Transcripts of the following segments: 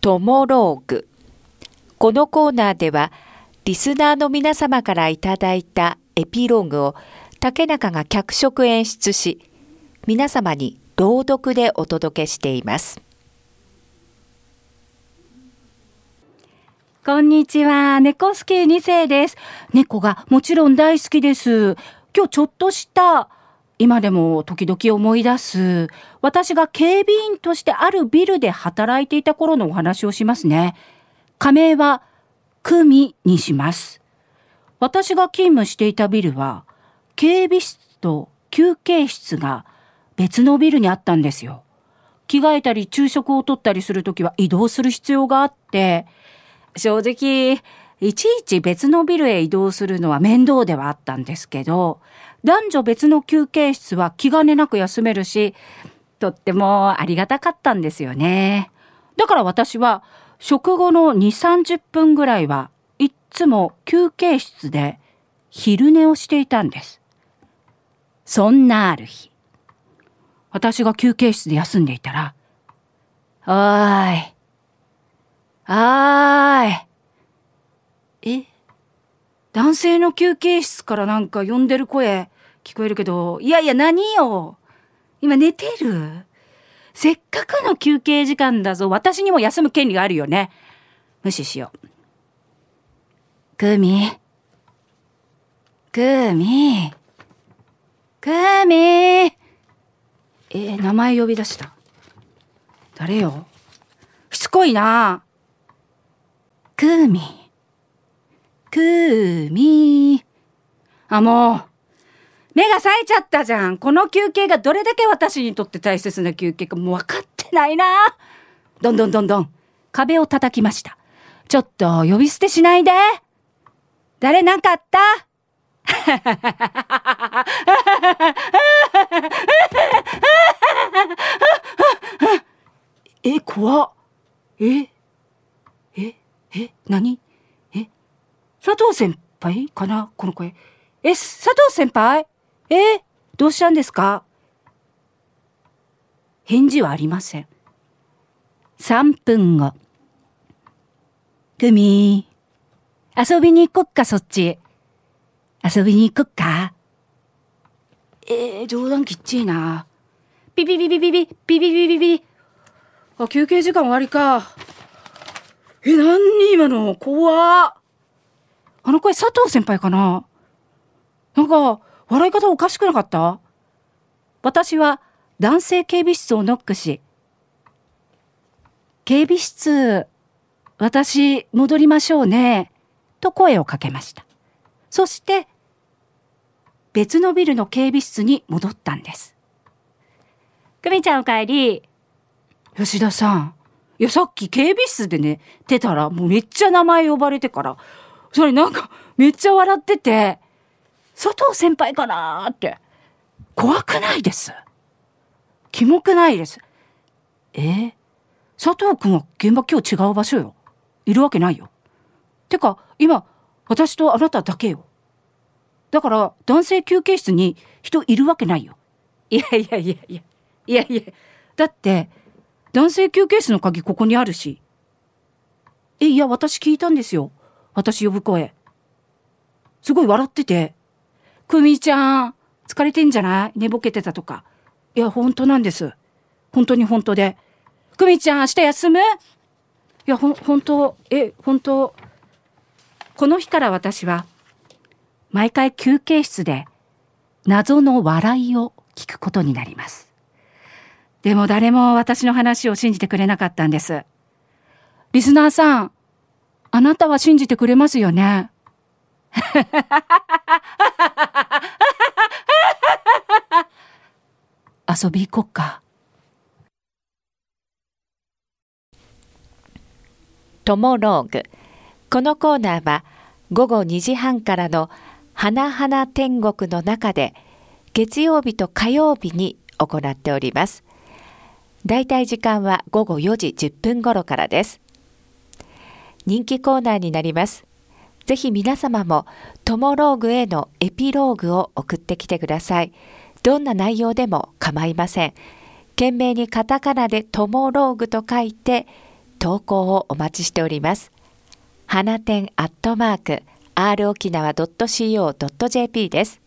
トモローグ。このコーナーでは、リスナーの皆様からいただいたエピローグを竹中が脚色演出し、皆様に朗読でお届けしています。こんにちは。猫スキー2世です。猫がもちろん大好きです。今日ちょっとした今でも時々思い出す、私が警備員としてあるビルで働いていた頃のお話をしますね。仮名は、クミにします。私が勤務していたビルは、警備室と休憩室が別のビルにあったんですよ。着替えたり昼食をとったりするときは移動する必要があって、正直、いちいち別のビルへ移動するのは面倒ではあったんですけど、男女別の休憩室は気兼ねなく休めるし、とってもありがたかったんですよね。だから私は食後の2、30分ぐらいはいつも休憩室で昼寝をしていたんです。そんなある日、私が休憩室で休んでいたら、おーい、おーい、男性の休憩室からなんか呼んでる声聞こえるけど、いやいや何よ？今寝てる？せっかくの休憩時間だぞ。私にも休む権利があるよね。無視しよう。クミ。クミ。クミ。えー、名前呼び出した。誰よ？しつこいな。クミ。くみあ、もう、目が冴えちゃったじゃん。この休憩がどれだけ私にとって大切な休憩かもう分かってないな。どんどんどんどん、壁を叩きました。ちょっと呼び捨てしないで。誰なかった？え、怖っ。え？え？え？何？佐藤先輩かな？この声。え、佐藤先輩？えどうしたんですか？返事はありません。3分後。グミ遊びに行こっか、そっち。遊びに行こっか？えー、冗談きっちいな。ピピピピピピ、ピピピピピ。あ、休憩時間終わりか。え、何今の？怖っ。あの声佐藤先輩かな？なんか、笑い方おかしくなかった？私は男性警備室をノックし、警備室、私戻りましょうね、と声をかけました。そして、別のビルの警備室に戻ったんです。久美ちゃんお帰り。吉田さん。いや、さっき警備室でね、出たら、もうめっちゃ名前呼ばれてから、それなんかめっちゃ笑ってて、佐藤先輩かなーって。怖くないです。キモくないです。えー、佐藤くんは現場今日違う場所よ。いるわけないよ。てか、今、私とあなただけよ。だから、男性休憩室に人いるわけないよ。いやいやいやいや。いやいや。だって、男性休憩室の鍵ここにあるし。え、いや、私聞いたんですよ。私呼ぶ声。すごい笑ってて、くみちゃん、疲れてんじゃない？寝ぼけてたとか。いや、本当なんです。本当に本当で。くみちゃん、明日休む？いや、ほ、本当、え、本当。この日から私は、毎回休憩室で謎の笑いを聞くことになります。でも誰も私の話を信じてくれなかったんです。リスナーさん、あなたは信じてくれますよね？遊び行こっか。トモローグ。このコーナーは午後2時半からの花々天国の中で月曜日と火曜日に行っております。だいたい時間は午後4時10分頃からです。人気コーナーになります。ぜひ皆様もトモローグへのエピローグを送ってきてください。どんな内容でも構いません。懸命にカタカナでトモローグと書いて投稿をお待ちしております。花店アットマーク r 沖縄 .co.jp です。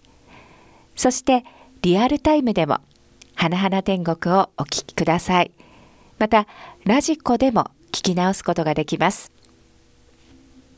そしてリアルタイムでも花々天国をお聞きください。またラジコでも聞き直すことができます。